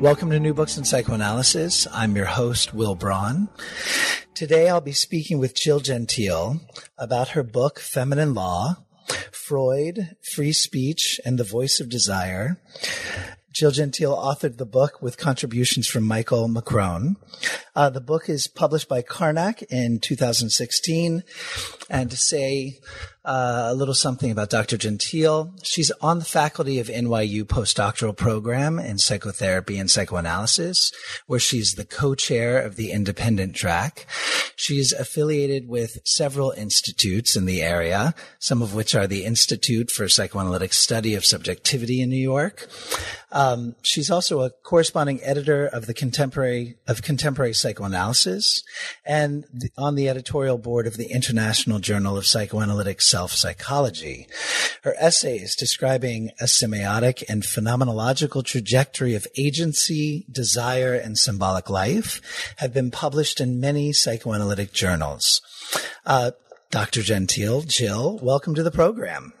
Welcome to New Books in Psychoanalysis. I'm your host, Will Braun. Today I'll be speaking with Jill Gentile about her book, Feminine Law, Freud, Free Speech, and the Voice of Desire. Jill Gentile authored the book with contributions from Michael Macrone. Uh, the book is published by Karnac in 2016. And to say uh, a little something about Dr. Gentile, she's on the faculty of NYU postdoctoral program in psychotherapy and psychoanalysis, where she's the co-chair of the independent track. She's affiliated with several institutes in the area, some of which are the Institute for Psychoanalytic Study of Subjectivity in New York. Um, she's also a corresponding editor of the contemporary of contemporary psychoanalysis and the, on the editorial board of the International Journal of Psychoanalytic Self Psychology. Her essays describing a semiotic and phenomenological trajectory of agency, desire, and symbolic life have been published in many psychoanalytic journals. Uh, Dr. Gentile, Jill, welcome to the program.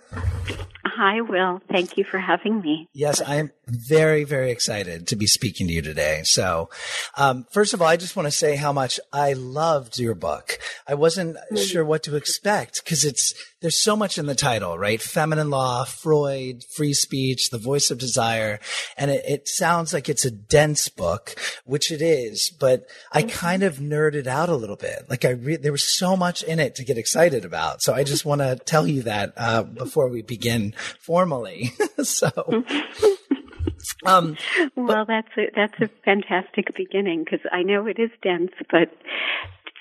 Hi, Will. Thank you for having me. Yes, I am very, very excited to be speaking to you today. So, um, first of all, I just want to say how much I loved your book. I wasn't mm-hmm. sure what to expect because it's, there's so much in the title, right? Feminine law, Freud, free speech, the voice of desire. And it, it sounds like it's a dense book, which it is, but I mm-hmm. kind of nerded out a little bit. Like I re- there was so much in it to get excited about. So I just want to tell you that, uh, before we begin formally. so. Um, well, that's a, that's a fantastic beginning because I know it is dense, but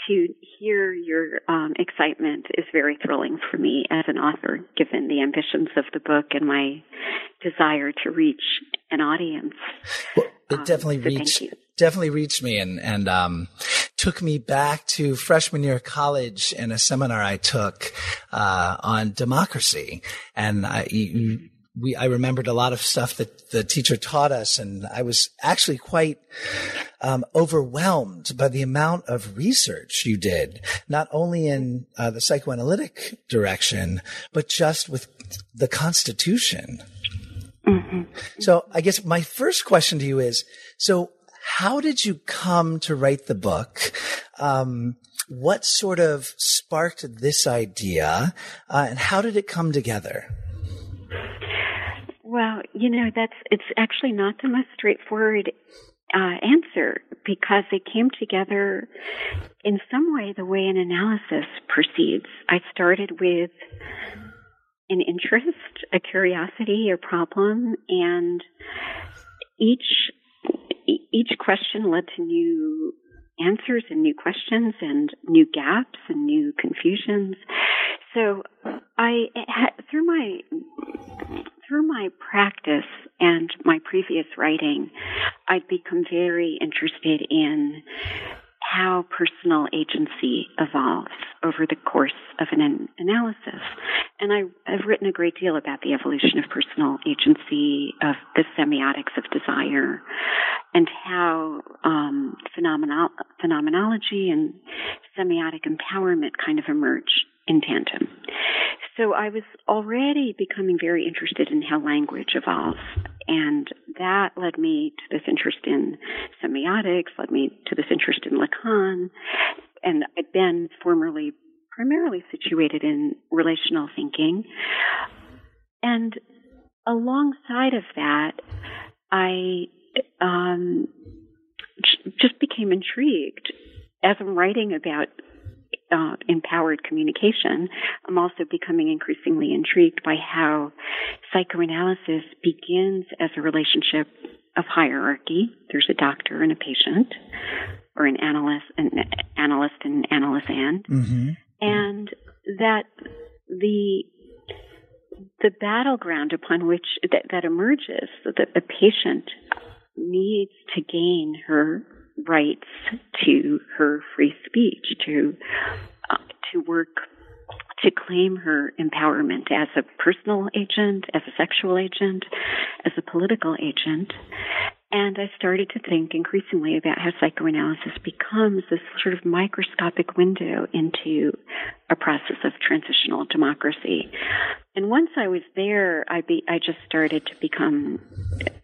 to hear your um, excitement is very thrilling for me as an author, given the ambitions of the book and my desire to reach an audience. Well, it um, definitely um, so reached definitely reached me and and um, took me back to freshman year of college in a seminar I took uh, on democracy, and I. You, we, I remembered a lot of stuff that the teacher taught us, and I was actually quite um, overwhelmed by the amount of research you did, not only in uh, the psychoanalytic direction, but just with the Constitution. Mm-hmm. So, I guess my first question to you is: so, how did you come to write the book? Um, what sort of sparked this idea, uh, and how did it come together? Well, you know, that's it's actually not the most straightforward uh, answer because they came together in some way the way an analysis proceeds. I started with an interest, a curiosity, a problem, and each each question led to new answers and new questions and new gaps and new confusions. So I through my through my practice and my previous writing, I'd become very interested in how personal agency evolves over the course of an analysis. And I, have written a great deal about the evolution of personal agency, of the semiotics of desire, and how um, phenomenology and semiotic empowerment kind of emerge in tandem. So I was already becoming very interested in how language evolves. And that led me to this interest in semiotics, led me to this interest in Lacan. And I'd been formerly primarily situated in relational thinking. And alongside of that, I um, just became intrigued as I'm writing about uh, empowered communication, I'm also becoming increasingly intrigued by how psychoanalysis begins as a relationship of hierarchy. There's a doctor and a patient, or an analyst, an analyst and analysand, mm-hmm. and that the the battleground upon which that, that emerges, that the patient needs to gain her rights to her free speech, to uh, to work to claim her empowerment as a personal agent, as a sexual agent, as a political agent. And I started to think increasingly about how psychoanalysis becomes this sort of microscopic window into a process of transitional democracy. And once I was there, I be, I just started to become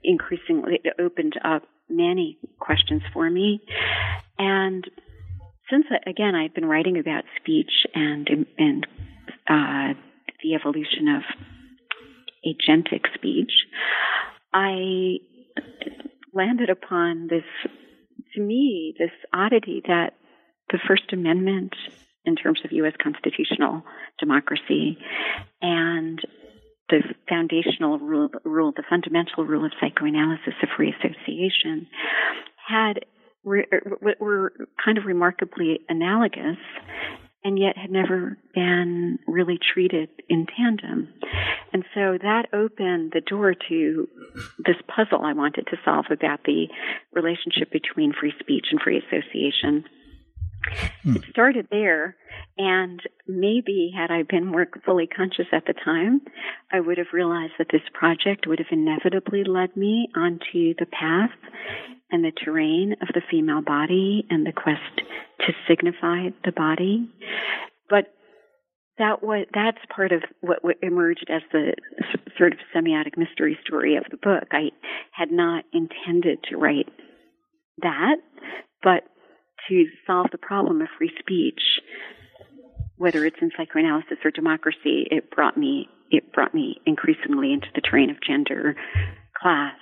increasingly it opened up many questions for me. And since again I've been writing about speech and and uh, the evolution of agentic speech, I landed upon this to me this oddity that the First Amendment in terms of U.S. constitutional democracy and the foundational rule, rule, the fundamental rule of psychoanalysis of free association, had were, were kind of remarkably analogous, and yet had never been really treated in tandem. And so that opened the door to this puzzle I wanted to solve about the relationship between free speech and free association. Hmm. It started there, and maybe had I been more fully conscious at the time, I would have realized that this project would have inevitably led me onto the path and the terrain of the female body and the quest to signify the body. But that was that's part of what emerged as the sort of semiotic mystery story of the book. I had not intended to write that, but to solve the problem of free speech, whether it's in psychoanalysis or democracy, it brought me it brought me increasingly into the terrain of gender, class,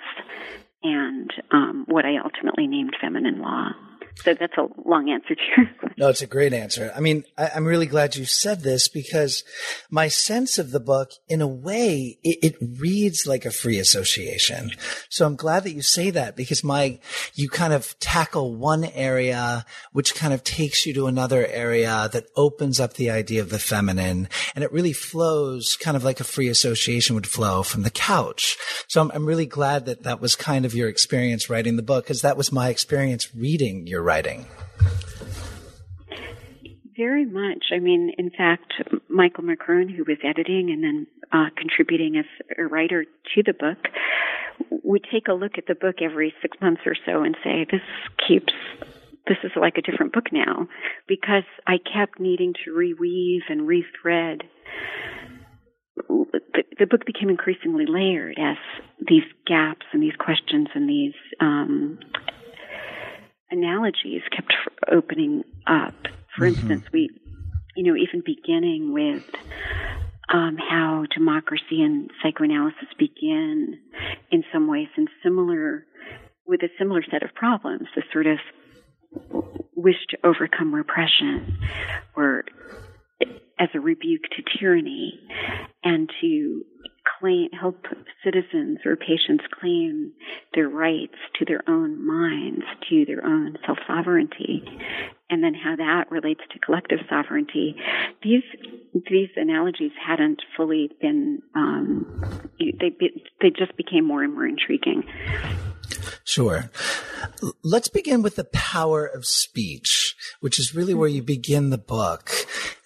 and um, what I ultimately named feminine law. So that's a long answer to your question. No, it's a great answer. I mean, I, am really glad you said this because my sense of the book, in a way, it, it, reads like a free association. So I'm glad that you say that because my, you kind of tackle one area, which kind of takes you to another area that opens up the idea of the feminine. And it really flows kind of like a free association would flow from the couch. So I'm, I'm really glad that that was kind of your experience writing the book because that was my experience reading your writing? Very much. I mean, in fact, Michael Macrone, who was editing and then uh, contributing as a writer to the book, would take a look at the book every six months or so and say, "This keeps." This is like a different book now because I kept needing to reweave and rethread the, the, book became increasingly layered as these gaps and these questions and these um, analogies kept opening up. For mm-hmm. instance, we, you know, even beginning with um, how democracy and psychoanalysis begin in some ways in similar, with a similar set of problems, the sort of wish to overcome repression or as a rebuke to tyranny and to claim, help citizens or patients claim their rights to their own minds, to their own self sovereignty, and then how that relates to collective sovereignty. These these analogies hadn't fully been um, they they just became more and more intriguing. Sure. Let's begin with the power of speech, which is really where you begin the book.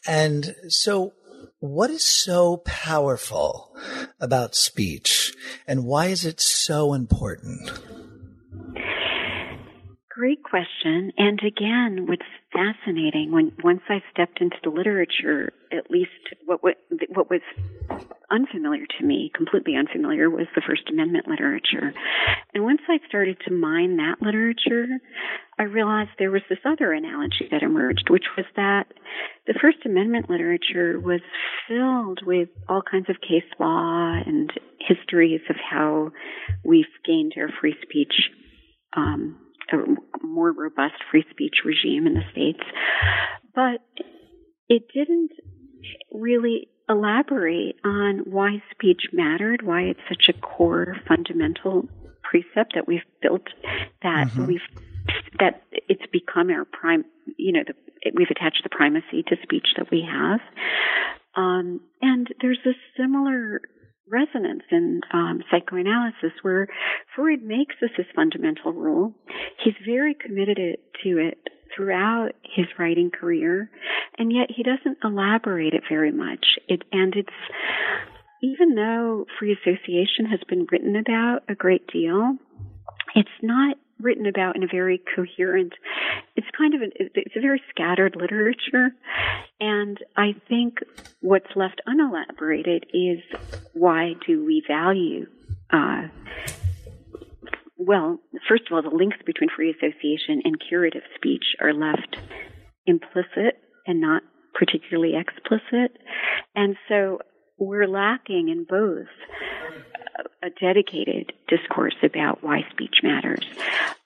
And so what is so powerful about speech and why is it so important? Great question. And again, what's fascinating when once I stepped into the literature, at least what what, what was unfamiliar to me, completely unfamiliar, was the First Amendment literature. And once I started to mine that literature, I realized there was this other analogy that emerged, which was that the First Amendment literature was filled with all kinds of case law and histories of how we've gained our free speech. Um, a more robust free speech regime in the States. But it didn't really elaborate on why speech mattered, why it's such a core fundamental precept that we've built that mm-hmm. we've that it's become our prime you know the, we've attached the primacy to speech that we have um, and there's a similar resonance in um, psychoanalysis where Freud makes this his fundamental rule. He's very committed to it throughout his writing career, and yet he doesn't elaborate it very much. It, and it's, even though free association has been written about a great deal, it's not written about in a very coherent it's kind of an, it's a very scattered literature and i think what's left unelaborated is why do we value uh, well first of all the links between free association and curative speech are left implicit and not particularly explicit and so we're lacking in both a dedicated discourse about why speech matters.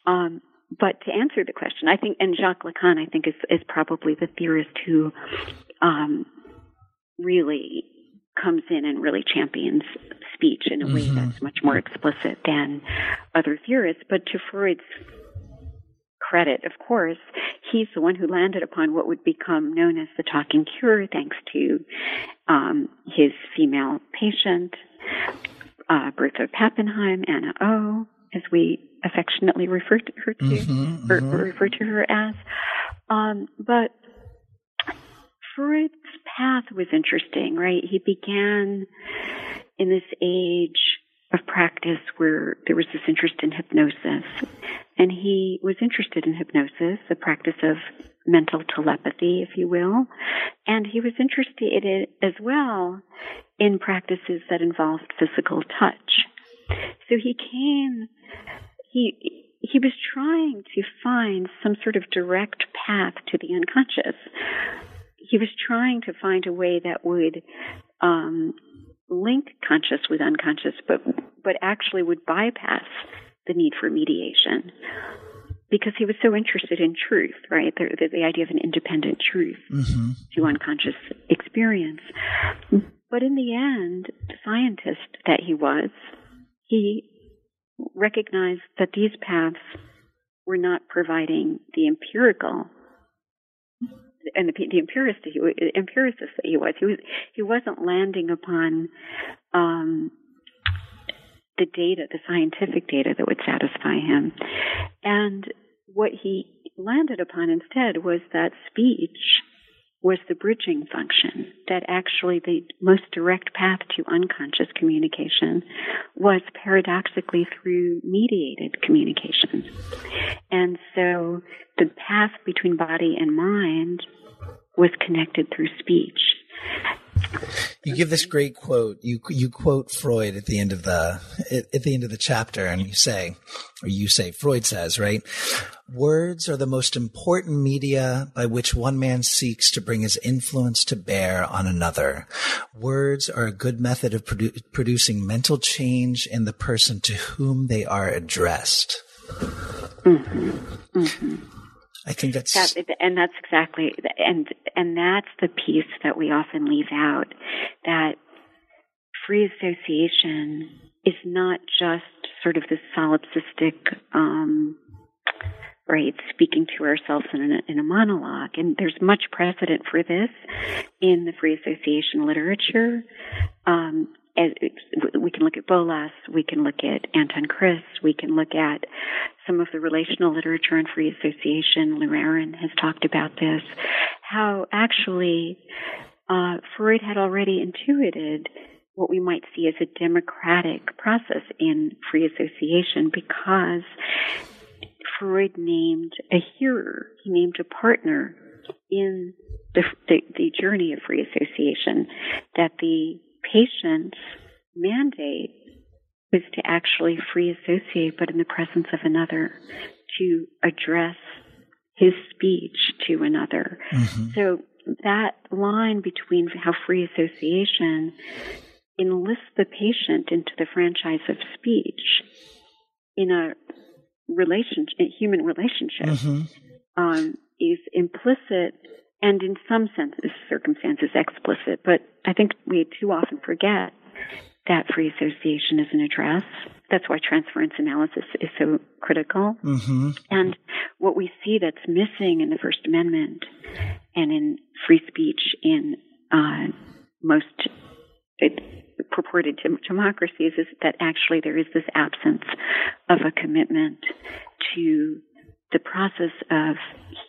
Um, but to answer the question, I think, and Jacques Lacan, I think, is, is probably the theorist who um, really comes in and really champions speech in a way mm-hmm. that's much more explicit than other theorists. But to Freud's credit, of course, he's the one who landed upon what would become known as the talking cure, thanks to um, his female patient, uh, Bertha Pappenheim, Anna O, as we affectionately refer to her to, mm-hmm, or, mm-hmm. refer to her as. Um, but Freud's path was interesting, right? He began in this age of practice where there was this interest in hypnosis. And he was interested in hypnosis, the practice of mental telepathy, if you will. And he was interested in as well in practices that involved physical touch. So he came, he, he was trying to find some sort of direct path to the unconscious. He was trying to find a way that would um, link conscious with unconscious, but but actually would bypass the need for mediation because he was so interested in truth, right? The, the, the idea of an independent truth mm-hmm. to unconscious experience. But in the end, the scientist that he was, he recognized that these paths were not providing the empirical and the, the empiricist he, empiricist that he was, he was he wasn't landing upon um, the data, the scientific data that would satisfy him. And what he landed upon instead was that speech was the bridging function, that actually the most direct path to unconscious communication was paradoxically through mediated communication. And so the path between body and mind was connected through speech. You give this great quote. You you quote Freud at the end of the at the end of the chapter, and you say, or you say, Freud says, right? Words are the most important media by which one man seeks to bring his influence to bear on another. Words are a good method of produ- producing mental change in the person to whom they are addressed. Mm-hmm. Mm-hmm. I think that's that, and that's exactly and and that's the piece that we often leave out that free association is not just sort of this solipsistic um, right speaking to ourselves in a, in a monologue and there's much precedent for this in the free association literature. Um, we can look at Bollas, we can look at Anton Kris, we can look at some of the relational literature on free association. Lou has talked about this. How actually uh, Freud had already intuited what we might see as a democratic process in free association because Freud named a hearer, he named a partner in the, the, the journey of free association, that the patient's mandate was to actually free associate, but in the presence of another, to address his speech to another. Mm-hmm. So that line between how free association enlists the patient into the franchise of speech in a relationship, human relationship, mm-hmm. um, is implicit and in some senses, circumstances explicit. But I think we too often forget that free association is an address. That's why transference analysis is so critical. Mm-hmm. And what we see that's missing in the First Amendment and in free speech in uh, most it, purported democracies is that actually there is this absence of a commitment to the process of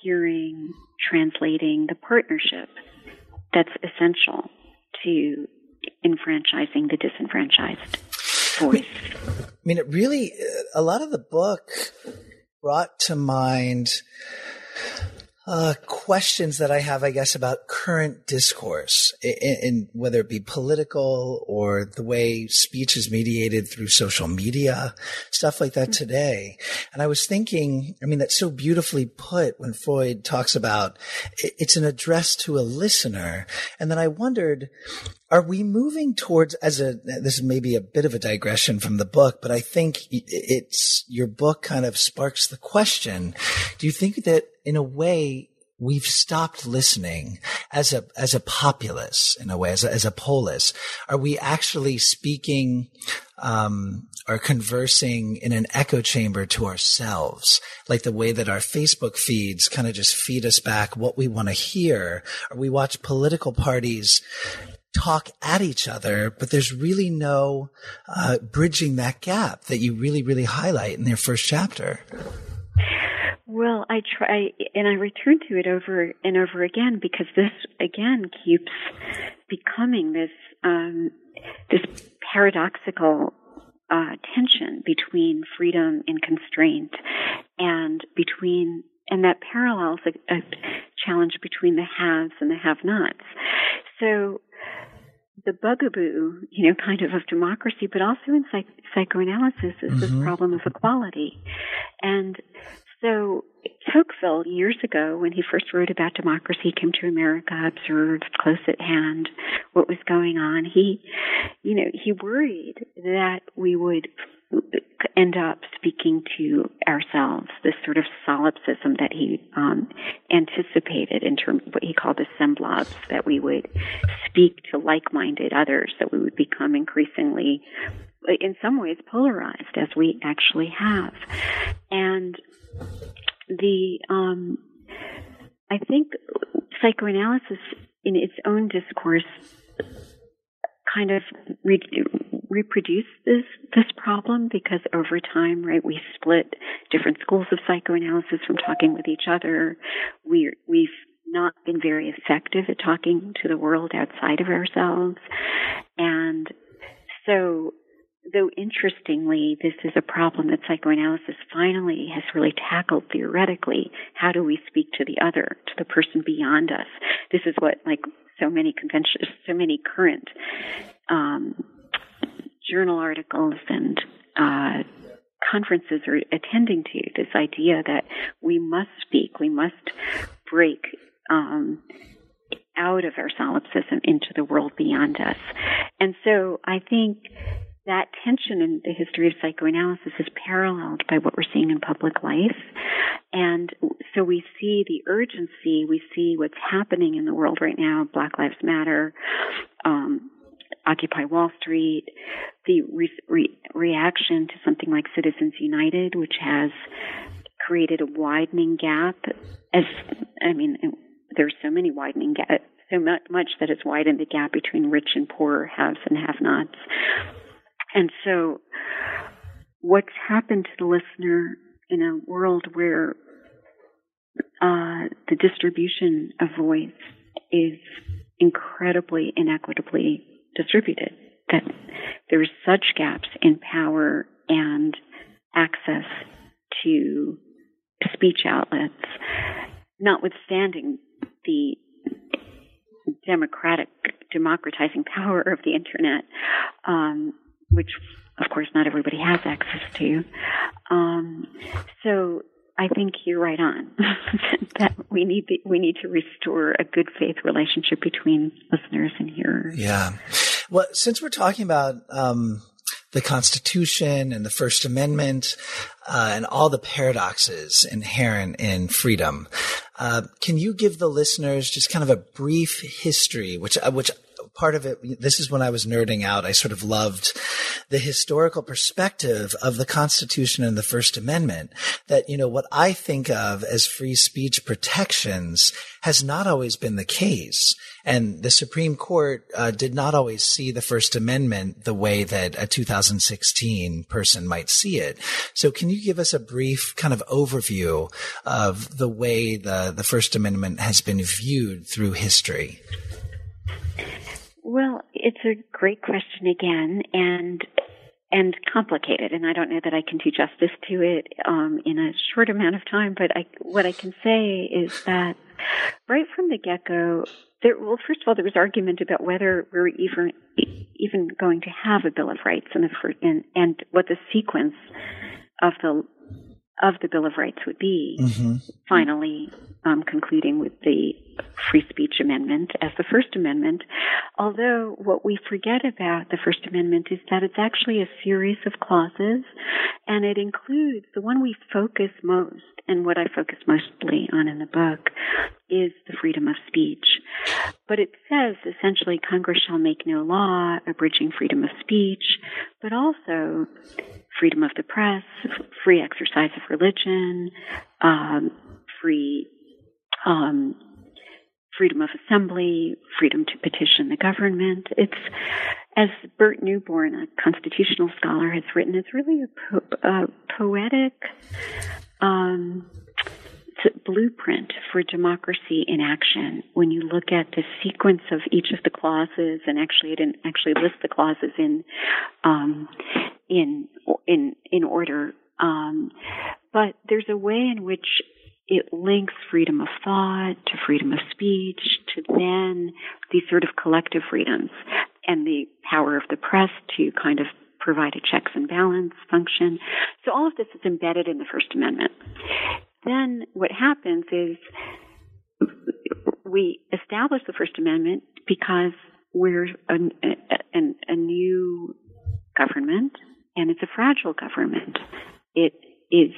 hearing, translating the partnership that's essential to enfranchising the disenfranchised voice. I mean, it really, a lot of the book brought to mind uh, questions that I have, I guess, about current discourse, in, in, whether it be political or the way speech is mediated through social media, stuff like that today. And I was thinking, I mean, that's so beautifully put when Freud talks about it, it's an address to a listener. And then I wondered, are we moving towards as a this may be a bit of a digression from the book but i think it's your book kind of sparks the question do you think that in a way we've stopped listening as a as a populace in a way as a, as a polis. Are we actually speaking um, or conversing in an echo chamber to ourselves? Like the way that our facebook feeds kind of just feed us back what we want to hear. Or we watch political parties talk at each other, but there's really no uh, bridging that gap that you really, really highlight in their first chapter. Well, I try, and I return to it over and over again because this again keeps becoming this um, this paradoxical uh, tension between freedom and constraint, and between and that parallels a, a challenge between the haves and the have-nots. So the bugaboo, you know, kind of of democracy, but also in psych- psychoanalysis is mm-hmm. this problem of equality. And so Tocqueville, years ago, when he first wrote about democracy, came to America, observed close at hand what was going on. He, you know, he worried that we would end up speaking to ourselves, this sort of solipsism that he um, anticipated in terms of what he called the semblables, that we would speak to like-minded others, that we would become increasingly, in some ways, polarized as we actually have. And the, um, I think psychoanalysis in its own discourse kind of re- reproduce this this problem because over time, right, we split different schools of psychoanalysis from talking with each other. We we've not been very effective at talking to the world outside of ourselves, and so. Though interestingly, this is a problem that psychoanalysis finally has really tackled theoretically. How do we speak to the other, to the person beyond us? This is what, like, so many conventions, so many current um, journal articles and uh, conferences are attending to this idea that we must speak, we must break um, out of our solipsism into the world beyond us. And so I think that tension in the history of psychoanalysis is paralleled by what we're seeing in public life. And so we see the urgency, we see what's happening in the world right now, Black Lives Matter, um, Occupy Wall Street, the re- re- reaction to something like Citizens United, which has created a widening gap. As I mean, there's so many widening gaps so much that has widened the gap between rich and poor, haves and have-nots. And so, what's happened to the listener in a world where uh, the distribution of voice is incredibly inequitably distributed? That there's such gaps in power and access to speech outlets, notwithstanding the democratic democratizing power of the internet, um, which of course not everybody has access to. Um, so I think you're right on that we need the, we need to restore a good faith relationship between listeners and hearers. Yeah. Well, since we're talking about um, the Constitution and the First Amendment uh, and all the paradoxes inherent in freedom. Uh, can you give the listeners just kind of a brief history, which uh, which part of it, this is when I was nerding out. I sort of loved the historical perspective of the Constitution and the First Amendment that, you know, what I think of as free speech protections has not always been the case. And the Supreme Court uh, did not always see the First Amendment the way that a 2016 person might see it. So can you give us a brief kind of overview of the way the, the First Amendment has been viewed through history? Well, it's a great question again, and and complicated, and I don't know that I can do justice to it um, in a short amount of time. But I, what I can say is that right from the get go, there, well, first of all, there was argument about whether we are even even going to have a Bill of Rights and, the, and, and what the sequence of the of the Bill of Rights would be. Mm-hmm. Finally, um, concluding with the Free Speech Amendment as the First Amendment. Although what we forget about the First Amendment is that it's actually a series of clauses, and it includes the one we focus most, and what I focus mostly on in the book, is the freedom of speech. But it says essentially Congress shall make no law abridging freedom of speech, but also freedom of the press, free exercise of religion, um, free um, freedom of assembly, freedom to petition the government. It's, as Burt Neuborne, a constitutional scholar, has written, it's really a, po- a poetic um, blueprint for democracy in action. When you look at the sequence of each of the clauses, and actually, it didn't actually list the clauses in um, in in in order. Um, but there's a way in which it links freedom of thought to freedom of speech to then these sort of collective freedoms and the power of the press to kind of provide a checks and balance function. So all of this is embedded in the First Amendment. Then what happens is we establish the First Amendment because we're a, a, a new government and it's a fragile government. It is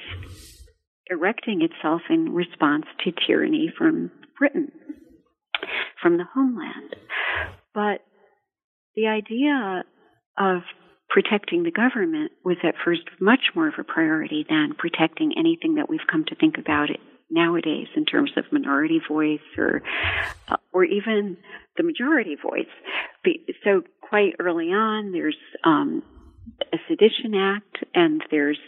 erecting itself in response to tyranny from Britain, from the homeland. But the idea of protecting the government was at first much more of a priority than protecting anything that we've come to think about it nowadays in terms of minority voice or uh, or even the majority voice. So quite early on, there's um, a Sedition Act, and there's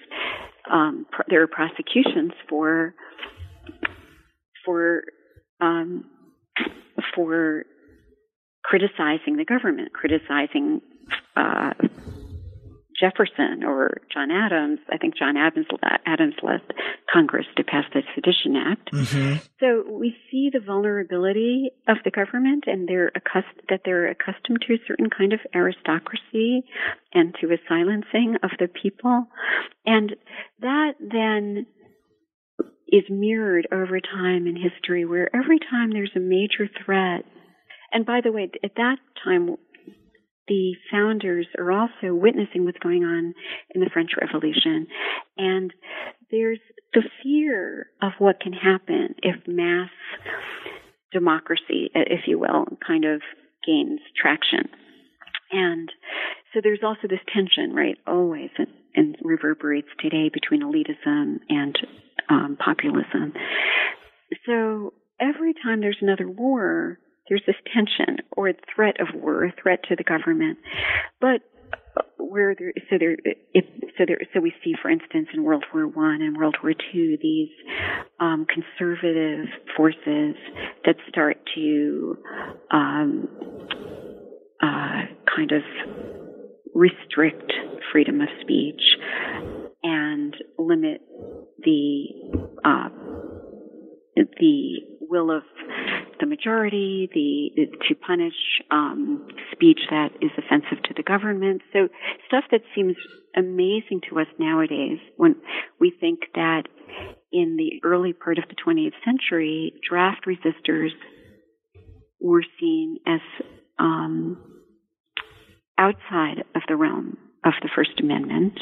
um, pr- there are prosecutions for for um, for criticizing the government, criticizing uh, Jefferson or John Adams. I think John Adams, Adams left Congress to pass the Sedition Act. Mm-hmm. So we see the vulnerability of the government, and they're accustomed that they're accustomed to a certain kind of aristocracy and to a silencing of the people, and that then is mirrored over time in history, where every time there's a major threat. And by the way, at that time, the founders are also witnessing what's going on in the French Revolution. And there's the fear of what can happen if mass democracy, if you will, kind of gains traction. And so there's also this tension, right, always, and, and reverberates today between elitism and um, populism. So every time there's another war, there's this tension or threat of war, or threat to the government, but where there so there if, so there so we see for instance in World War One and World War Two these um, conservative forces that start to um, uh, kind of restrict freedom of speech and limit the uh, the will of the majority, the to punish um, speech that is offensive to the government. So stuff that seems amazing to us nowadays when we think that in the early part of the 20th century, draft resistors were seen as um, outside of the realm of the First Amendment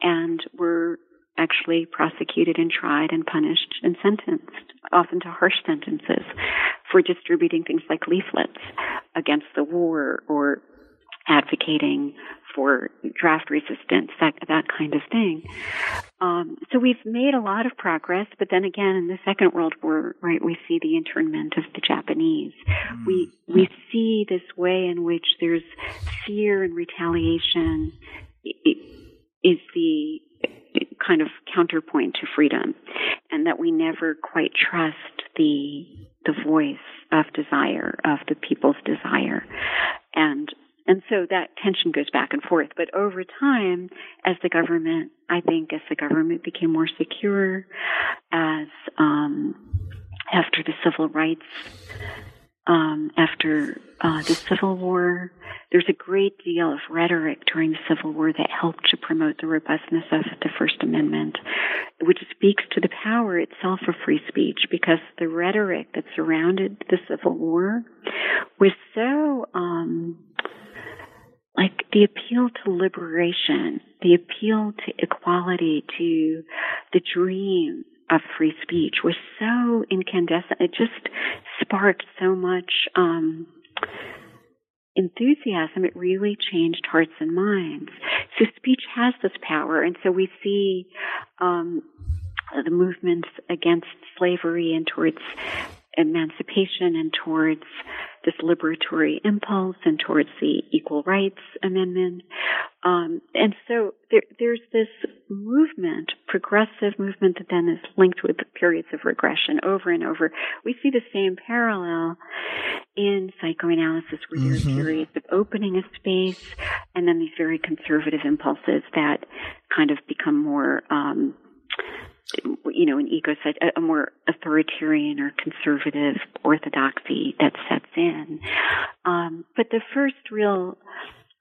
and were actually prosecuted and tried and punished and sentenced, often to harsh sentences, for distributing things like leaflets against the war or advocating for draft resistance, that that kind of thing. Um, so we've made a lot of progress, but then again, in the Second World War, right, we see the internment of the Japanese. Mm. We we see this way in which there's fear and retaliation is the kind of counterpoint to freedom, and that we never quite trust the the voice of desire of the people's desire, and and so that tension goes back and forth. But over time, as the government, I think, as the government became more secure, as um, after the civil rights um, after uh, the Civil War. There's a great deal of rhetoric during the Civil War that helped to promote the robustness of the First Amendment, which speaks to the power itself of free speech because the rhetoric that surrounded the Civil War was so, um, like the appeal to liberation, the appeal to equality, to the dream of free speech was so incandescent. It just sparked so much um, enthusiasm. It really changed hearts and minds. So speech has this power, and so we see um, the movements against slavery and towards emancipation and towards this liberatory impulse and towards the Equal Rights Amendment. Um, and so there, there's this movement, progressive movement that then is linked with periods of regression over and over. We see the same parallel in psychoanalysis where mm-hmm. there are mm-hmm. periods of opening a space and then these very conservative impulses that kind of become more um, you know, an ego set, a more authoritarian or conservative orthodoxy that sets in. Um, but the first real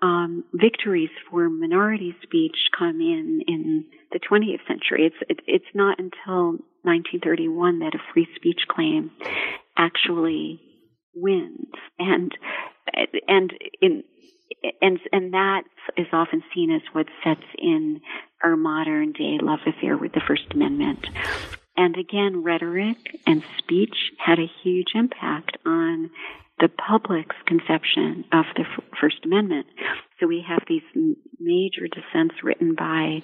um, victories for minority speech come in in the 20th century. It's it, it's not until 1931 that a free speech claim actually wins, and and in and and that is often seen as what sets in our modern day love affair with the First Amendment. And again, rhetoric and speech had a huge impact on the public's conception of the First Amendment. So we have these major dissents written by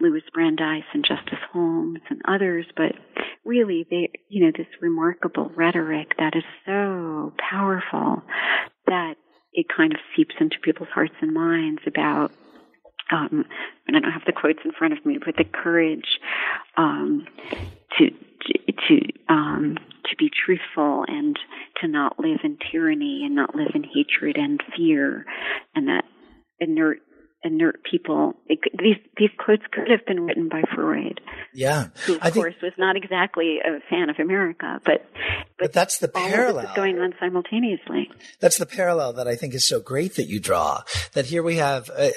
Louis Brandeis and Justice Holmes and others, but really they, you know, this remarkable rhetoric that is so powerful it kind of seeps into people's hearts and minds about um, and I don't have the quotes in front of me, but the courage um, to to um, to be truthful and to not live in tyranny and not live in hatred and fear, and that inert inert people. It, these these quotes could have been written by Freud. Yeah, who of I course think, was not exactly a fan of America, but but, but that's the parallel going on simultaneously. That's the parallel that I think is so great that you draw. That here we have, uh,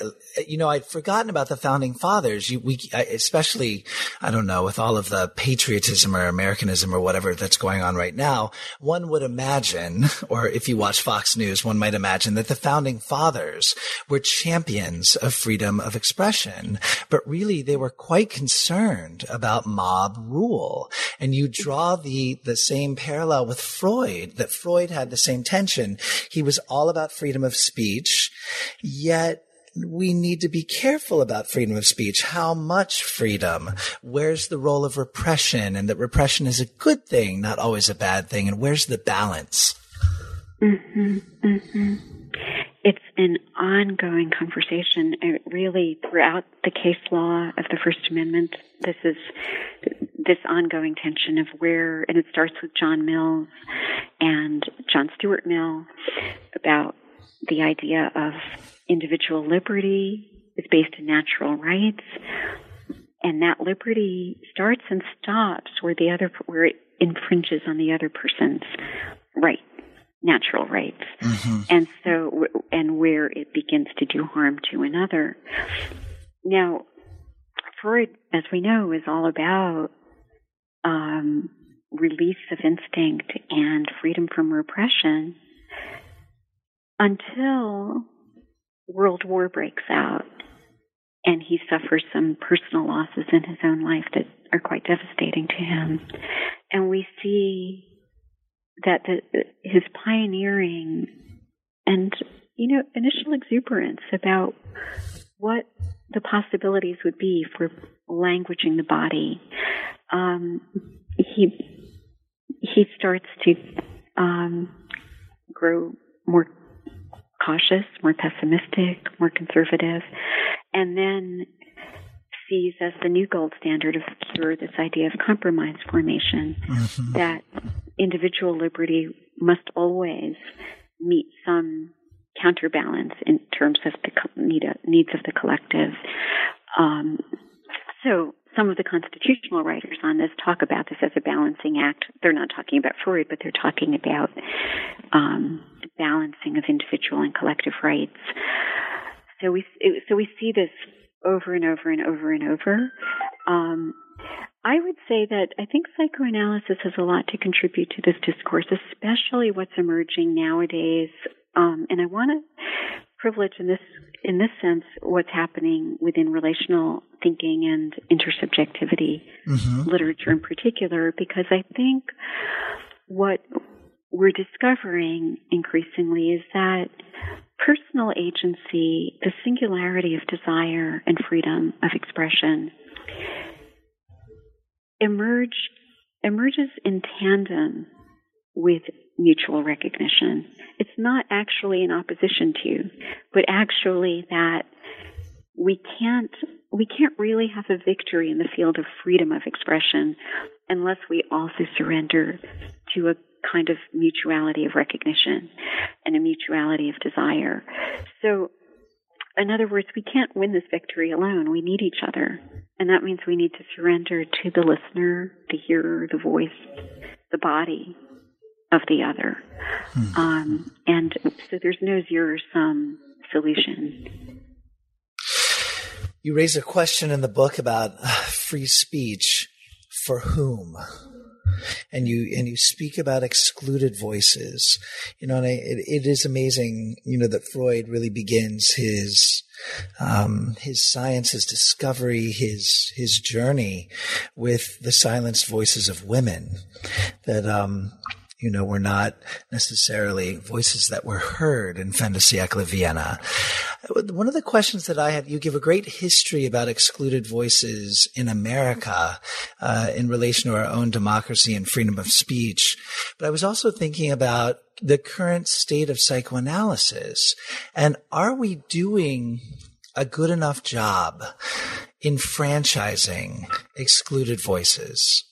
you know, I'd forgotten about the founding fathers. You, we, especially, I don't know, with all of the patriotism or Americanism or whatever that's going on right now, one would imagine, or if you watch Fox News, one might imagine that the founding fathers were champions of freedom of expression, but really they were quite concerned about mob rule. And you draw the, the same parallel with Freud, that Freud had the same tension. He was all about freedom of speech, yet we need to be careful about freedom of speech. How much freedom? Where's the role of repression? And that repression is a good thing, not always a bad thing. And where's the balance? Mm-hmm, mm-hmm. It's an ongoing conversation. It really, throughout the case law of the First Amendment, this is this ongoing tension of where, and it starts with John Mills and John Stuart Mill about the idea of individual liberty is based in natural rights, and that liberty starts and stops where the other where it infringes on the other person's right natural rights mm-hmm. and so and where it begins to do harm to another now freud as we know is all about um, release of instinct and freedom from repression until world war breaks out and he suffers some personal losses in his own life that are quite devastating to him. And we see that the, his pioneering and, you know, initial exuberance about what the possibilities would be for languaging the body, um, he he starts to um, grow more cautious, more pessimistic, more conservative, and then sees as the new gold standard of cure this idea of compromise formation mm-hmm. that individual liberty must always meet some counterbalance in terms of the needs of the collective. Um, so some of the constitutional writers on this talk about this as a balancing act. They're not talking about Freud, but they're talking about um, balancing of individual and collective rights. So we so we see this over and over and over and over. Um, I would say that I think psychoanalysis has a lot to contribute to this discourse, especially what's emerging nowadays. Um, and I want to privilege in this in this sense what's happening within relational thinking and intersubjectivity mm-hmm. literature in particular, because I think what we're discovering increasingly is that personal agency, the singularity of desire and freedom of expression, emerge emerges in tandem with mutual recognition. It's not actually in opposition to, but actually that we can't we can't really have a victory in the field of freedom of expression unless we also surrender to a kind of mutuality of recognition and a mutuality of desire. So, in other words, we can't win this victory alone. We need each other. And that means we need to surrender to the listener, the hearer, the voice, the body of the other. Hmm. Um, and so there's no zero sum solution. You raise a question in the book about uh, free speech for whom? And you and you speak about excluded voices you know and I, it, it is amazing you know that freud really begins his um, his science his discovery his his journey with the silenced voices of women that um, you know, were not necessarily voices that were heard in fin de siècle Vienna. One of the questions that I had, you give a great history about excluded voices in America uh, in relation to our own democracy and freedom of speech. But I was also thinking about the current state of psychoanalysis. And are we doing a good enough job in franchising excluded voices?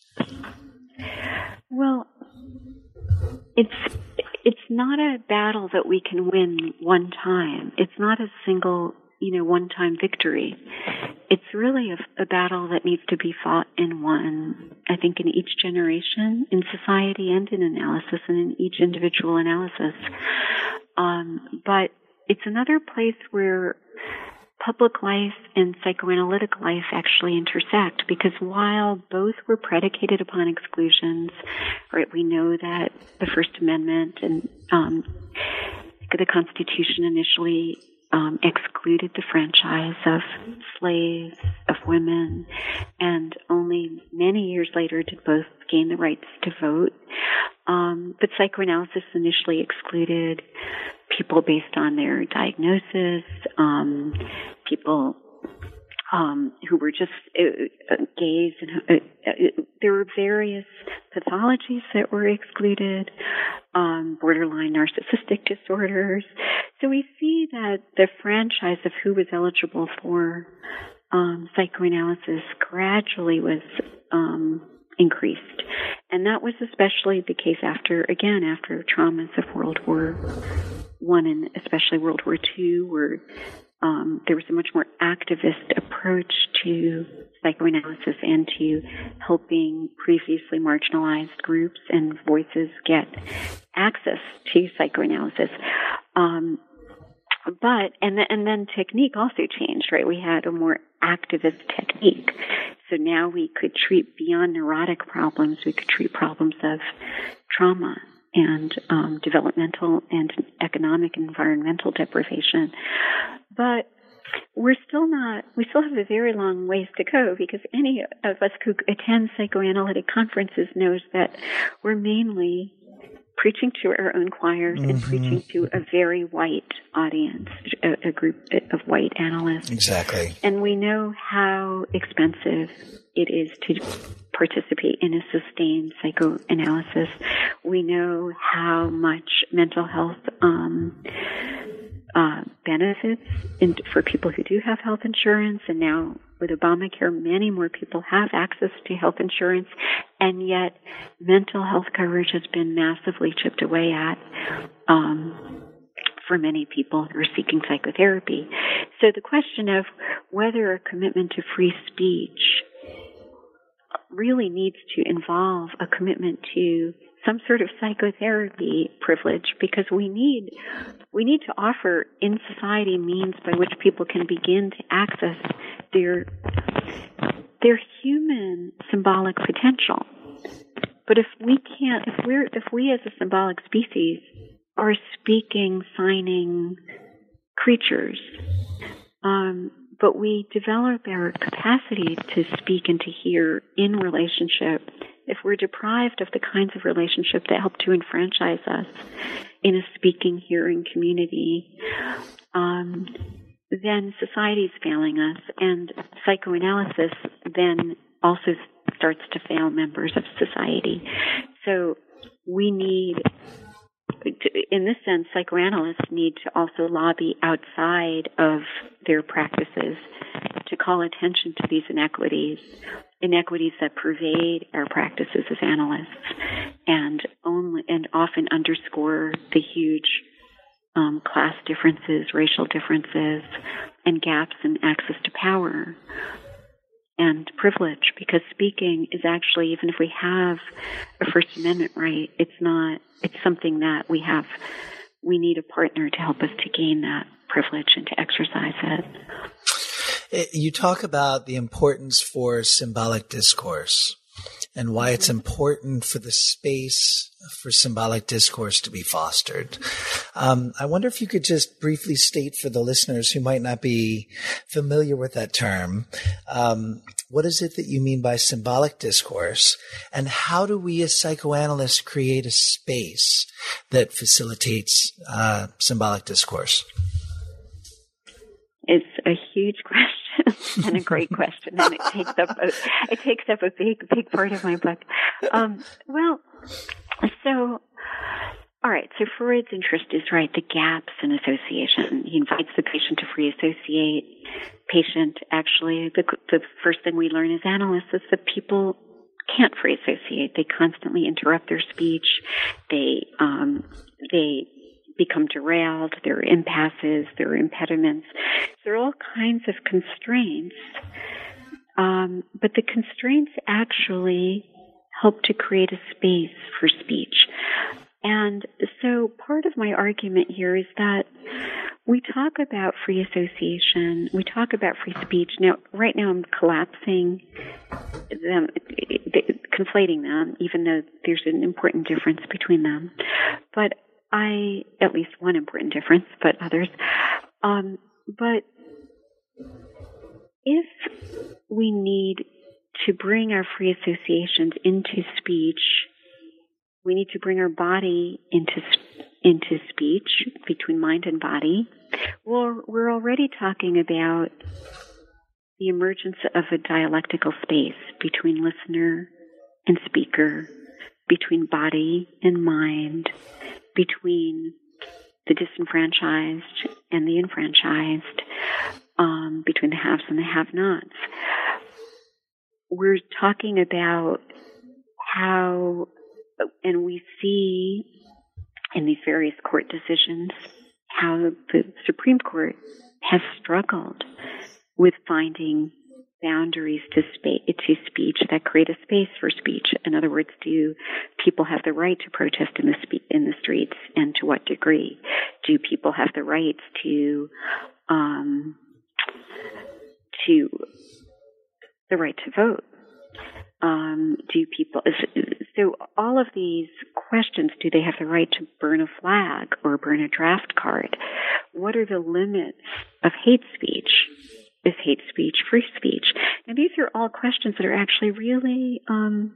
It's it's not a battle that we can win one time. It's not a single, you know, one time victory. It's really a, a battle that needs to be fought and won, I think, in each generation, in society and in analysis and in each individual analysis. Um, but it's another place where public life and psychoanalytic life actually intersect because while both were predicated upon exclusions, right, we know that the First Amendment and um, the Constitution initially um, excluded the franchise of slaves, of women, and only many years later did both gain the rights to vote. Um, but psychoanalysis initially excluded people based on their diagnosis, um, people um, who were just uh, uh, gays, and uh, uh, there were various pathologies that were excluded, um, borderline narcissistic disorders. So we see that the franchise of who was eligible for um, psychoanalysis gradually was um, increased. And that was especially the case after, again, after traumas of World War One and especially World War Two, where um, there was a much more activist approach to psychoanalysis and to helping previously marginalized groups and voices get access to psychoanalysis. Um, but and then, and then technique also changed, right? We had a more activist technique. So now we could treat beyond neurotic problems. We could treat problems of trauma and um, developmental and economic and environmental deprivation. But we're still not, we still have a very long ways to go because any of us who attend psychoanalytic conferences knows that we're mainly preaching to our own choirs mm-hmm. and preaching to a very white audience, a, a, group of white analysts. Exactly. And we know how expensive it is to participate in a sustained psychoanalysis. We know how much mental health um, uh, benefits in, for people who do have health insurance, and now with Obamacare, many more people have access to health insurance, and yet mental health coverage has been massively chipped away at. Um, for many people who are seeking psychotherapy. So the question of whether a commitment to free speech really needs to involve a commitment to some sort of psychotherapy privilege because we need we need to offer in society means by which people can begin to access their their human symbolic potential. But if we can't if we're if we as a symbolic species are speaking, signing creatures, um, but we develop our capacity to speak and to hear in relationship if we're deprived of the kinds of relationship that help to enfranchise us in a speaking, hearing community, um, then society is failing us, and psychoanalysis then also starts to fail members of society. So we need in this sense, psychoanalysts need to also lobby outside of their practices to call attention to these inequities inequities that pervade our practices as analysts and only and often underscore the huge um, class differences, racial differences, and gaps in access to power and privilege. Because speaking is actually even if we have a first amendment right it's not it's something that we have we need a partner to help us to gain that privilege and to exercise it you talk about the importance for symbolic discourse and why it's important for the space for symbolic discourse to be fostered. Um, I wonder if you could just briefly state for the listeners who might not be familiar with that term, um, what is it that you mean by symbolic discourse, and how do we as psychoanalysts create a space that facilitates uh, symbolic discourse? It's a huge question and a great question, and it takes up a, it takes up a big big part of my book. Um, well, so all right, so Freud's interest is right the gaps in association. He invites the patient to free associate. Patient actually, the the first thing we learn as analysts is that people can't free associate. They constantly interrupt their speech. They um, they become derailed, there are impasses, there are impediments. There are all kinds of constraints. Um, but the constraints actually help to create a space for speech. And so part of my argument here is that we talk about free association, we talk about free speech. Now, right now I'm collapsing them, conflating them, even though there's an important difference between them. But I, at least one important difference, but others. Um, but if we need to bring our free associations into speech, we need to bring our body into into speech between mind and body. Well, we're already talking about the emergence of a dialectical space between listener and speaker, between body and mind, between the disenfranchised and the enfranchised, um, between the haves and the have nots. We're talking about how, and we see in these various court decisions how the Supreme Court has struggled with finding boundaries to, spa- to speech that create a space for speech. In other words, do people have the right to protest in the spe- in the streets, and to what degree? Do people have the rights to um, to the right to vote? Um, do people so all of these questions do they have the right to burn a flag or burn a draft card what are the limits of hate speech is hate speech free speech. And these are all questions that are actually really um,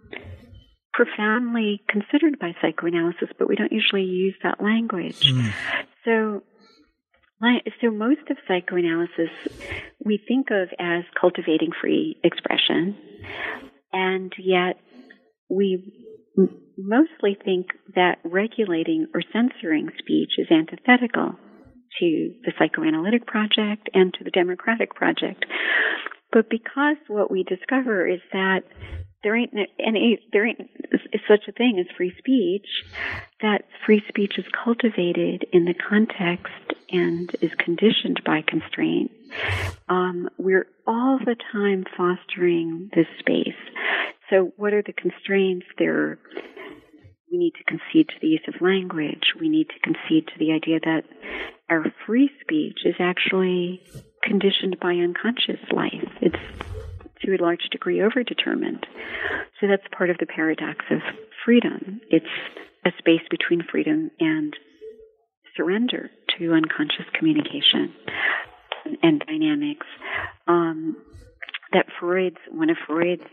profoundly considered by psychoanalysis but we don't usually use that language. Mm. so so most of psychoanalysis we think of as cultivating free expression and yet we mostly think that regulating or censoring speech is antithetical to the psychoanalytic project and to the democratic project. But because what we discover is that there ain't any there ain't such a thing as free speech, that free speech is cultivated in the context and is conditioned by constraint. Um, we're all the time fostering this space. So, what are the constraints? There, we need to concede to the use of language. We need to concede to the idea that our free speech is actually conditioned by unconscious life. It's to a large degree overdetermined. So that's part of the paradox of freedom. It's a space between freedom and surrender to unconscious communication and dynamics. Um, that Freud's one of Freud's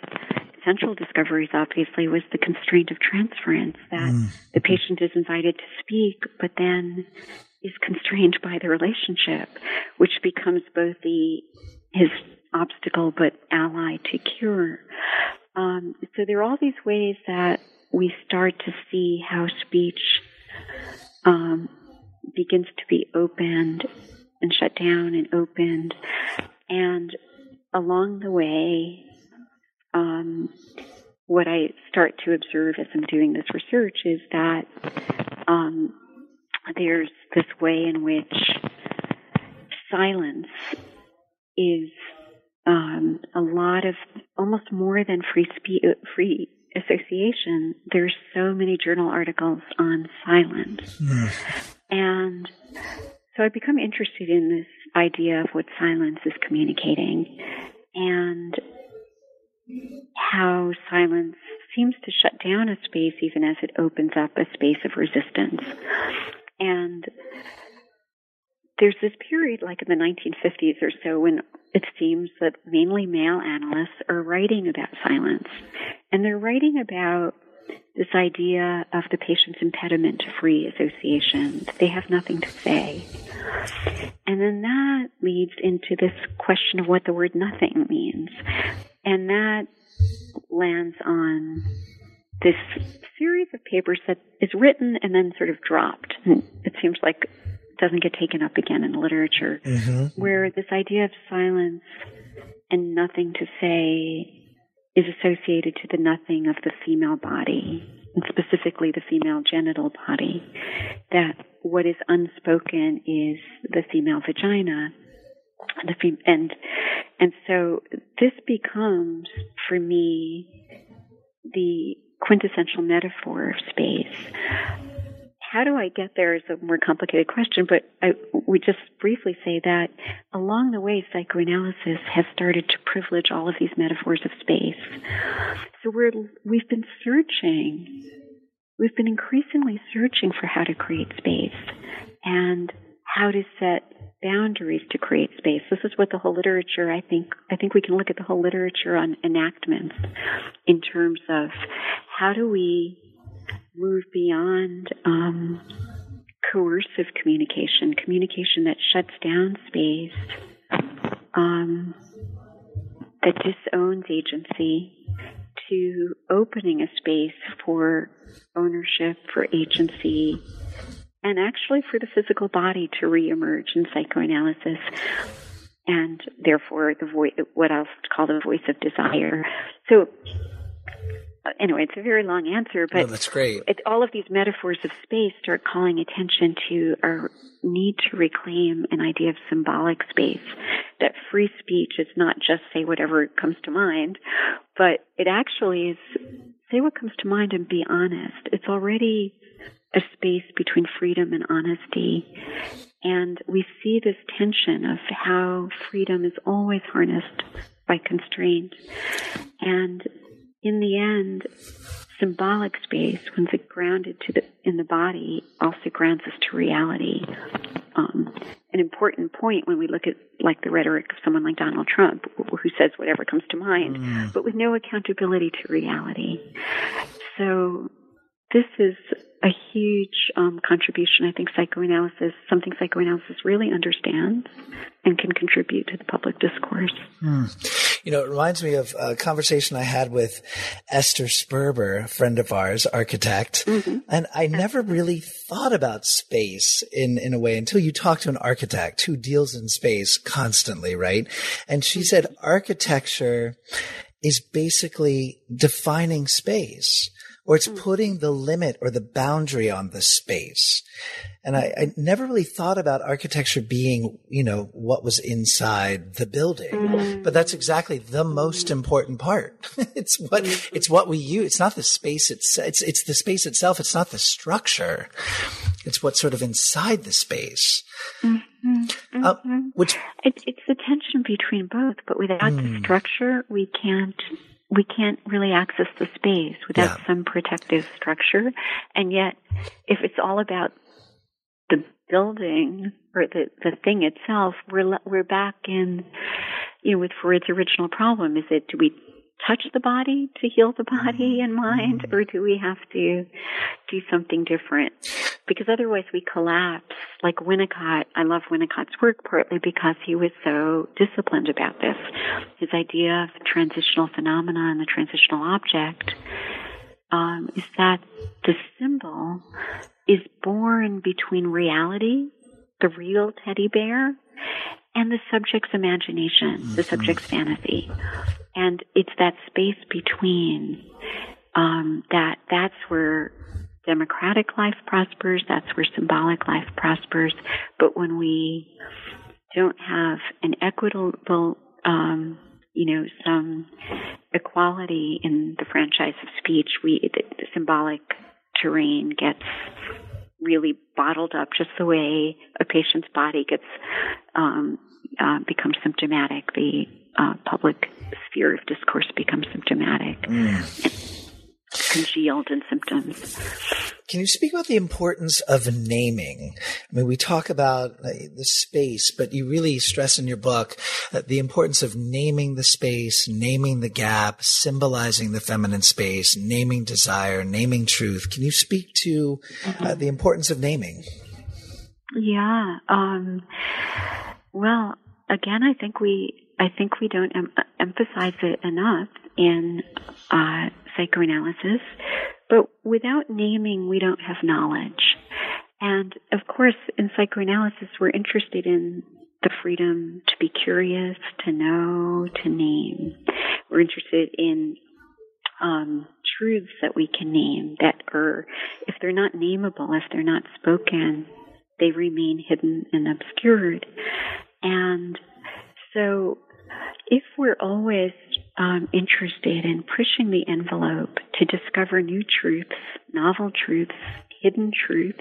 central discoveries obviously was the constraint of transference that mm. the patient is invited to speak but then is constrained by the relationship which becomes both the his obstacle but ally to cure. Um, so there are all these ways that we start to see how speech um, begins to be opened and shut down and opened. And along the way um, what I start to observe as I'm doing this research is that um, there's this way in which silence is um, a lot of almost more than free spe- free association. There's so many journal articles on silence, mm. and so I become interested in this idea of what silence is communicating, and how silence seems to shut down a space even as it opens up a space of resistance. And there's this period, like in the 1950s or so, when it seems that mainly male analysts are writing about silence. And they're writing about this idea of the patient's impediment to free association. They have nothing to say. And then that leads into this question of what the word nothing means. And that lands on this series of papers that is written and then sort of dropped. And it seems like it doesn't get taken up again in literature, mm-hmm. where this idea of silence and nothing to say is associated to the nothing of the female body, and specifically the female genital body. That what is unspoken is the female vagina, the fem- and and so this becomes for me the quintessential metaphor of space. How do I get there is a more complicated question, but I would just briefly say that along the way, psychoanalysis has started to privilege all of these metaphors of space. So we're, we've been searching, we've been increasingly searching for how to create space and how to set boundaries to create space. This is what the whole literature, I think, I think we can look at the whole literature on enactments in terms of how do we move beyond um, coercive communication, communication that shuts down space, um, that disowns agency to opening a space for ownership, for agency, and actually for the physical body to reemerge in psychoanalysis and therefore the voice, what I'll call the voice of desire. So, uh, anyway, it's a very long answer, but no, that's great. It, all of these metaphors of space start calling attention to our need to reclaim an idea of symbolic space. That free speech is not just say whatever comes to mind, but it actually is say what comes to mind and be honest. It's already a space between freedom and honesty. And we see this tension of how freedom is always harnessed by constraint. And in the end, symbolic space, when it's grounded to the in the body, also grounds us to reality. Um, an important point when we look at like the rhetoric of someone like Donald Trump, who says whatever comes to mind, mm. but with no accountability to reality. So this is a huge um, contribution. I think psychoanalysis, something psychoanalysis really understands and can contribute to the public discourse. Hmm. You know, it reminds me of a conversation I had with Esther Sperber, a friend of ours, architect. Mm-hmm. And I never really thought about space in, in a way until you talk to an architect who deals in space constantly, right? And she said architecture is basically defining space or it's hmm. putting the limit or the boundary on the space. And I, I, never really thought about architecture being, you know, what was inside the building. Mm. But that's exactly the most important part. it's what, mm. it's what we use. It's not the space. It's, it's, it's the space itself. It's not the structure. It's what's sort of inside the space. Mm-hmm. Uh, mm-hmm. which it, it's the tension between both, but without the hmm. structure, we can't we can't really access the space without yeah. some protective structure. And yet, if it's all about the building or the, the thing itself, we're, we're back in, you know, with Freud's original problem. Is it, do we touch the body to heal the body mm-hmm. and mind, or do we have to do something different? Because otherwise we collapse. Like Winnicott, I love Winnicott's work partly because he was so disciplined about this. His idea of transitional phenomena and the transitional object um, is that the symbol is born between reality, the real teddy bear, and the subject's imagination, the subject's fantasy. And it's that space between um, that that's where democratic life prospers, that's where symbolic life prospers. But when we don't have an equitable, um, you know, some equality in the franchise of speech, we the, the symbolic terrain gets really bottled up, just the way a patient's body gets um, uh, becomes symptomatic. The uh, public sphere of discourse becomes symptomatic. Mm. Congealed in symptoms. Can you speak about the importance of naming? I mean, we talk about uh, the space, but you really stress in your book uh, the importance of naming the space, naming the gap, symbolizing the feminine space, naming desire, naming truth. Can you speak to uh, mm-hmm. the importance of naming? Yeah. Um, well, again, I think we I think we don't em- emphasize it enough in uh, psychoanalysis. But without naming, we don't have knowledge. And of course, in psychoanalysis, we're interested in the freedom to be curious, to know, to name. We're interested in um, truths that we can name that are, if they're not nameable, if they're not spoken, they remain hidden and obscured. And so if we're always um, interested in pushing the envelope to discover new truths, novel truths, hidden truths,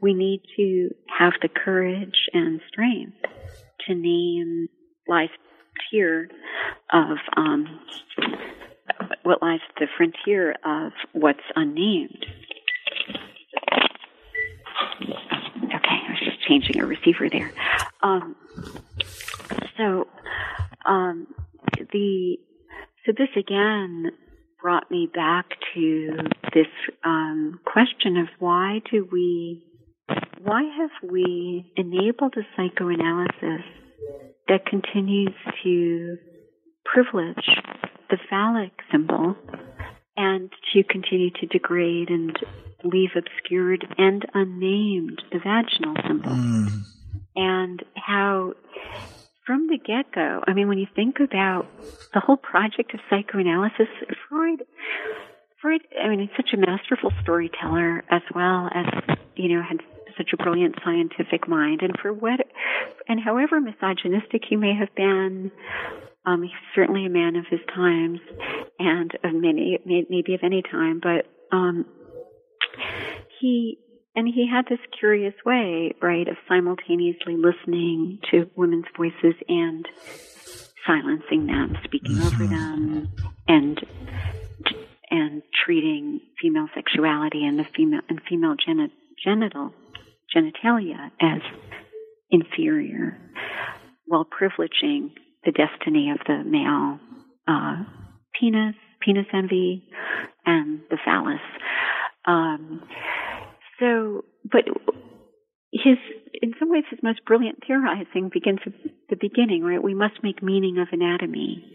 we need to have the courage and strength to name life's frontier of um, what lies at the frontier of what's unnamed. Okay, I was just changing a receiver there. Um, so um, the so this again brought me back to this um, question of why do we why have we enabled a psychoanalysis that continues to privilege the phallic symbol and to continue to degrade and leave obscured and unnamed the vaginal symbol. Mm. And how, from the get go, I mean, when you think about the whole project of psychoanalysis, Freud, Freud, I mean, he's such a masterful storyteller as well as, you know, had such a brilliant scientific mind. And for what, and however misogynistic he may have been, um, he's certainly a man of his times and of many, maybe of any time, but, um, he, and he had this curious way, right, of simultaneously listening to women's voices and silencing them, speaking mm-hmm. over them, and and treating female sexuality and the female and female genital genitalia as inferior, while privileging the destiny of the male uh, penis, penis envy, and the phallus. Um, so, but his, in some ways, his most brilliant theorizing begins at the beginning, right? We must make meaning of anatomy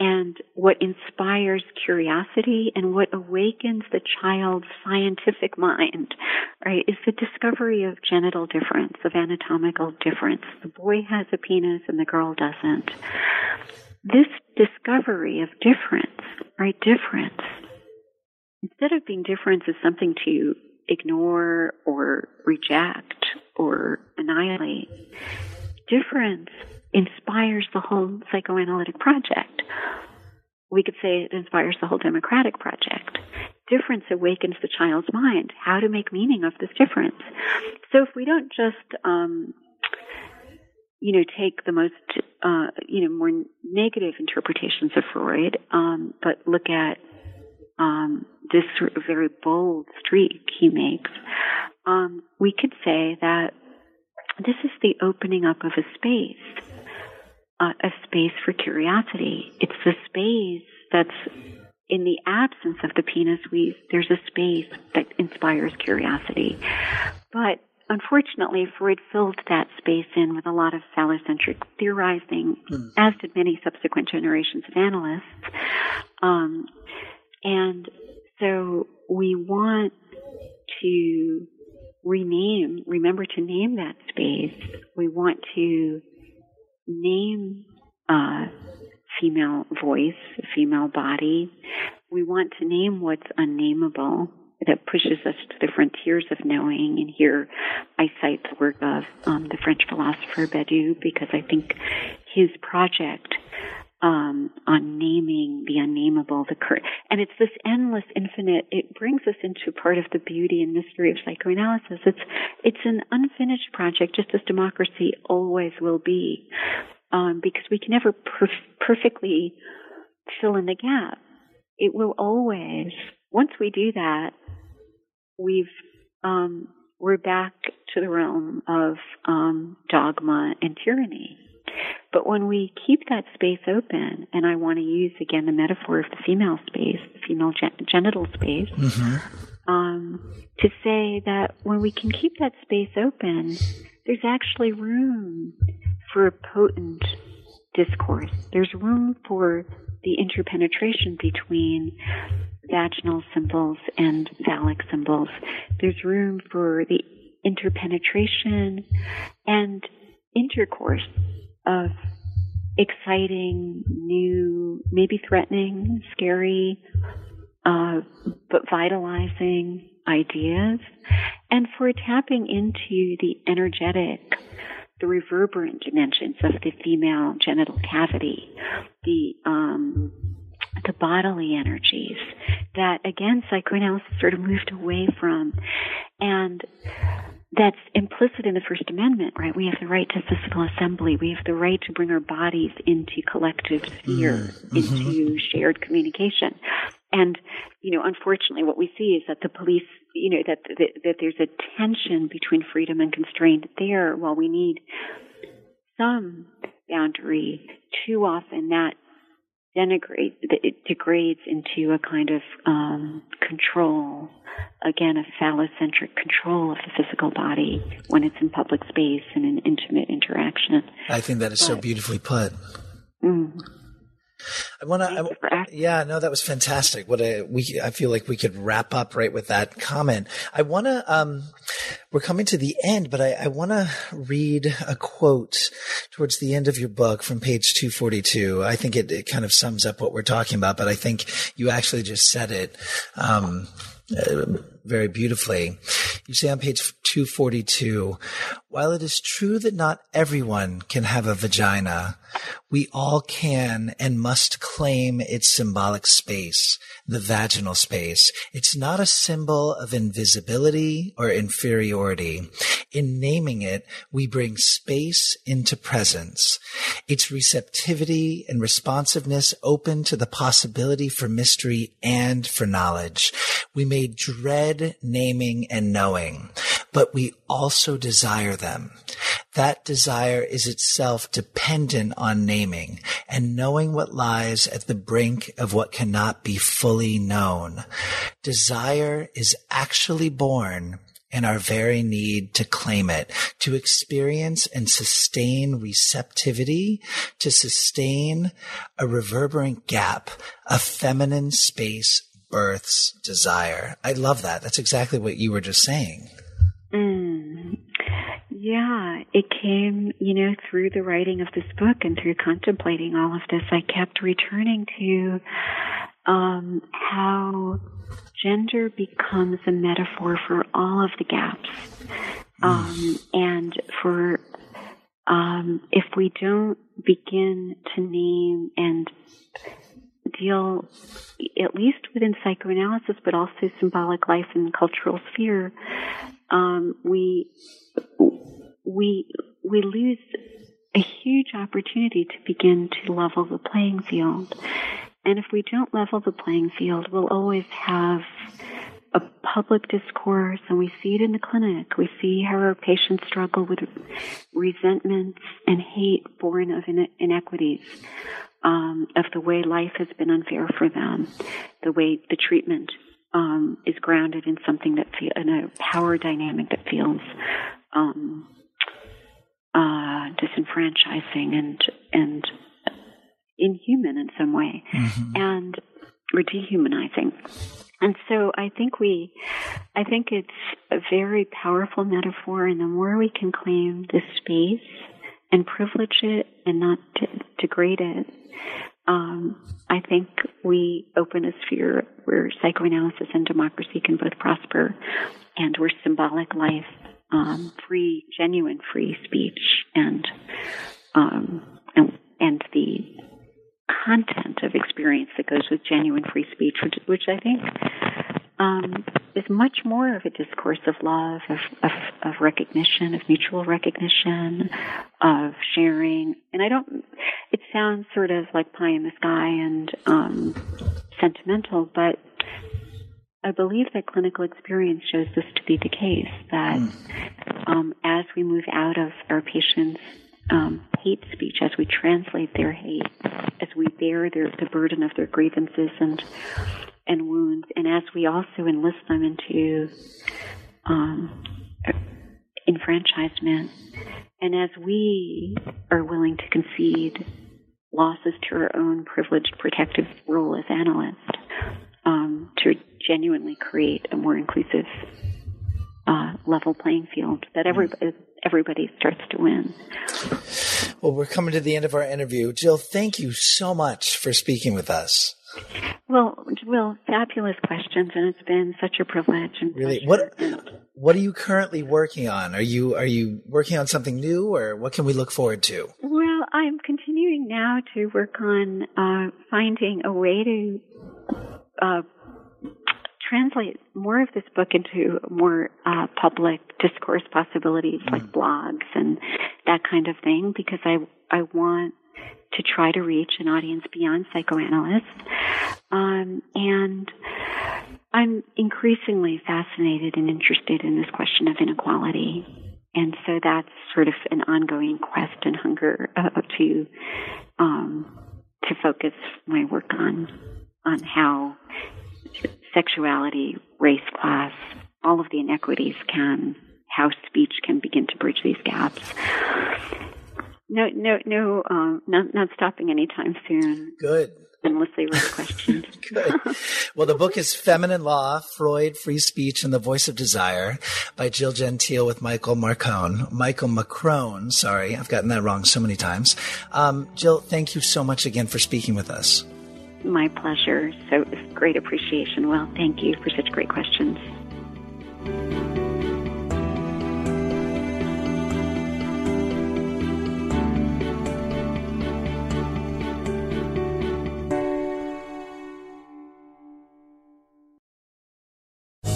and what inspires curiosity and what awakens the child's scientific mind, right, is the discovery of genital difference, of anatomical difference. The boy has a penis and the girl doesn't. This discovery of difference, right, difference, instead of being difference as something to ignore or reject or annihilate, difference inspires the whole psychoanalytic project. We could say it inspires the whole democratic project. Difference awakens the child's mind, how to make meaning of this difference. So if we don't just, um, you know, take the most, uh, you know, more negative interpretations of Freud, um, but look at um, this sort of very bold streak he makes, um, we could say that this is the opening up of a space uh, a space for curiosity. It's the space that's in the absence of the penis. We there's a space that inspires curiosity, but unfortunately, Freud filled that space in with a lot of phallocentric theorizing, mm. as did many subsequent generations of analysts. Um, and so we want to rename, remember to name that space. We want to name a female voice, female body. We want to name what's unnameable that pushes us to the frontiers of knowing. And here I cite the work of um, the French philosopher Badiou because I think his project um, on naming the unnameable, the cur- and it's this endless, infinite. It brings us into part of the beauty and mystery of psychoanalysis. It's it's an unfinished project, just as democracy always will be, um, because we can never perfectly fill in the gap. It will always. Once we do that, we've um, we're back to the realm of um, dogma and tyranny. But when we keep that space open, and I want to use again the metaphor of the female space, the female gen- genital space, mm-hmm. um, to say that when we can keep that space open, there's actually room for a potent discourse. There's room for the interpenetration between vaginal symbols and phallic symbols. There's room for the interpenetration and intercourse of exciting, new, maybe threatening, scary, uh, but vitalizing ideas, and for tapping into the energetic, the reverberant dimensions of the female genital cavity, the um, the bodily energies that again psychoanalysis sort of moved away from, and that's implicit in the First Amendment, right? We have the right to physical assembly. We have the right to bring our bodies into collective sphere, mm-hmm. into shared communication. And, you know, unfortunately, what we see is that the police, you know, that, that, that there's a tension between freedom and constraint there. While we need some boundary, too often that it degrades into a kind of um, control again a phallocentric control of the physical body when it's in public space and in intimate interaction i think that is but, so beautifully put mm. I want to. Yeah, no, that was fantastic. What a we. I feel like we could wrap up right with that comment. I want to. Um, we're coming to the end, but I, I want to read a quote towards the end of your book from page two forty two. I think it, it kind of sums up what we're talking about, but I think you actually just said it. Um, uh, very beautifully. You say on page 242, while it is true that not everyone can have a vagina, we all can and must claim its symbolic space, the vaginal space. It's not a symbol of invisibility or inferiority. In naming it, we bring space into presence. Its receptivity and responsiveness open to the possibility for mystery and for knowledge. We may dread naming and knowing, but we also desire them. That desire is itself dependent on naming and knowing what lies at the brink of what cannot be fully known. Desire is actually born in our very need to claim it, to experience and sustain receptivity, to sustain a reverberant gap, a feminine space births desire. I love that. That's exactly what you were just saying. Mm. Yeah, it came, you know, through the writing of this book and through contemplating all of this. I kept returning to um, how gender becomes a metaphor for all of the gaps. Um, and for um, if we don't begin to name and deal, at least within psychoanalysis, but also symbolic life and cultural sphere, um, we we we lose a huge opportunity to begin to level the playing field. And if we don't level the playing field, we'll always have a public discourse, and we see it in the clinic. We see how our patients struggle with resentments and hate born of inequities, um, of the way life has been unfair for them, the way the treatment um, is grounded in something that feel, in a power dynamic that feels um, uh, disenfranchising and and inhuman in some way, mm-hmm. and or dehumanizing. And so I think we, I think it's a very powerful metaphor, and the more we can claim this space and privilege it and not degrade it, um, I think we open a sphere where psychoanalysis and democracy can both prosper and where symbolic life, um, free, genuine free speech and, um, and, and the content of experience that goes with genuine free speech, which, which I think um, is much more of a discourse of love, of, of, of recognition, of mutual recognition, of sharing. And I don't, it sounds sort of like pie in the sky and um, sentimental, but I believe that clinical experience shows this to be the case, that hmm. um, as we move out of our patients' um, hate speech, as we translate their hate, as we bear their, the burden of their grievances and and wounds, and as we also enlist them into um, enfranchisement, and as we are willing to concede losses to our own privileged protective role as analysts, um, to genuinely create a more inclusive uh, level playing field that everybody everybody starts to win. Well, we're coming to the end of our interview. Jill, thank you so much for speaking with us. Well, Will, fabulous questions, and it's been such a privilege. And really, what what are you currently working on? Are you are you working on something new, or what can we look forward to? Well, I'm continuing now to work on uh, finding a way to uh, translate more of this book into more uh, public discourse possibilities, mm. like blogs and that kind of thing, because I I want to try to reach an audience beyond psychoanalysts. Um, and I'm increasingly fascinated and interested in this question of inequality. And so that's sort of an ongoing quest and hunger uh, to um, to focus my work on on how sexuality, race, class, all of the inequities can, how speech can begin to bridge these gaps. No, no, no, um, not, not stopping anytime soon. Good. unless they were questions. Good. Well, the book is Feminine Law, Freud, Free Speech, and the Voice of Desire by Jill Gentile with Michael Marcone. Michael Macrone, sorry, I've gotten that wrong so many times. Um, Jill, thank you so much again for speaking with us. My pleasure. So great appreciation. Well, thank you for such great questions.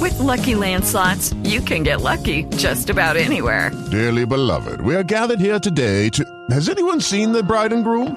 With Lucky Land slots, you can get lucky just about anywhere. Dearly beloved, we are gathered here today to. Has anyone seen the bride and groom?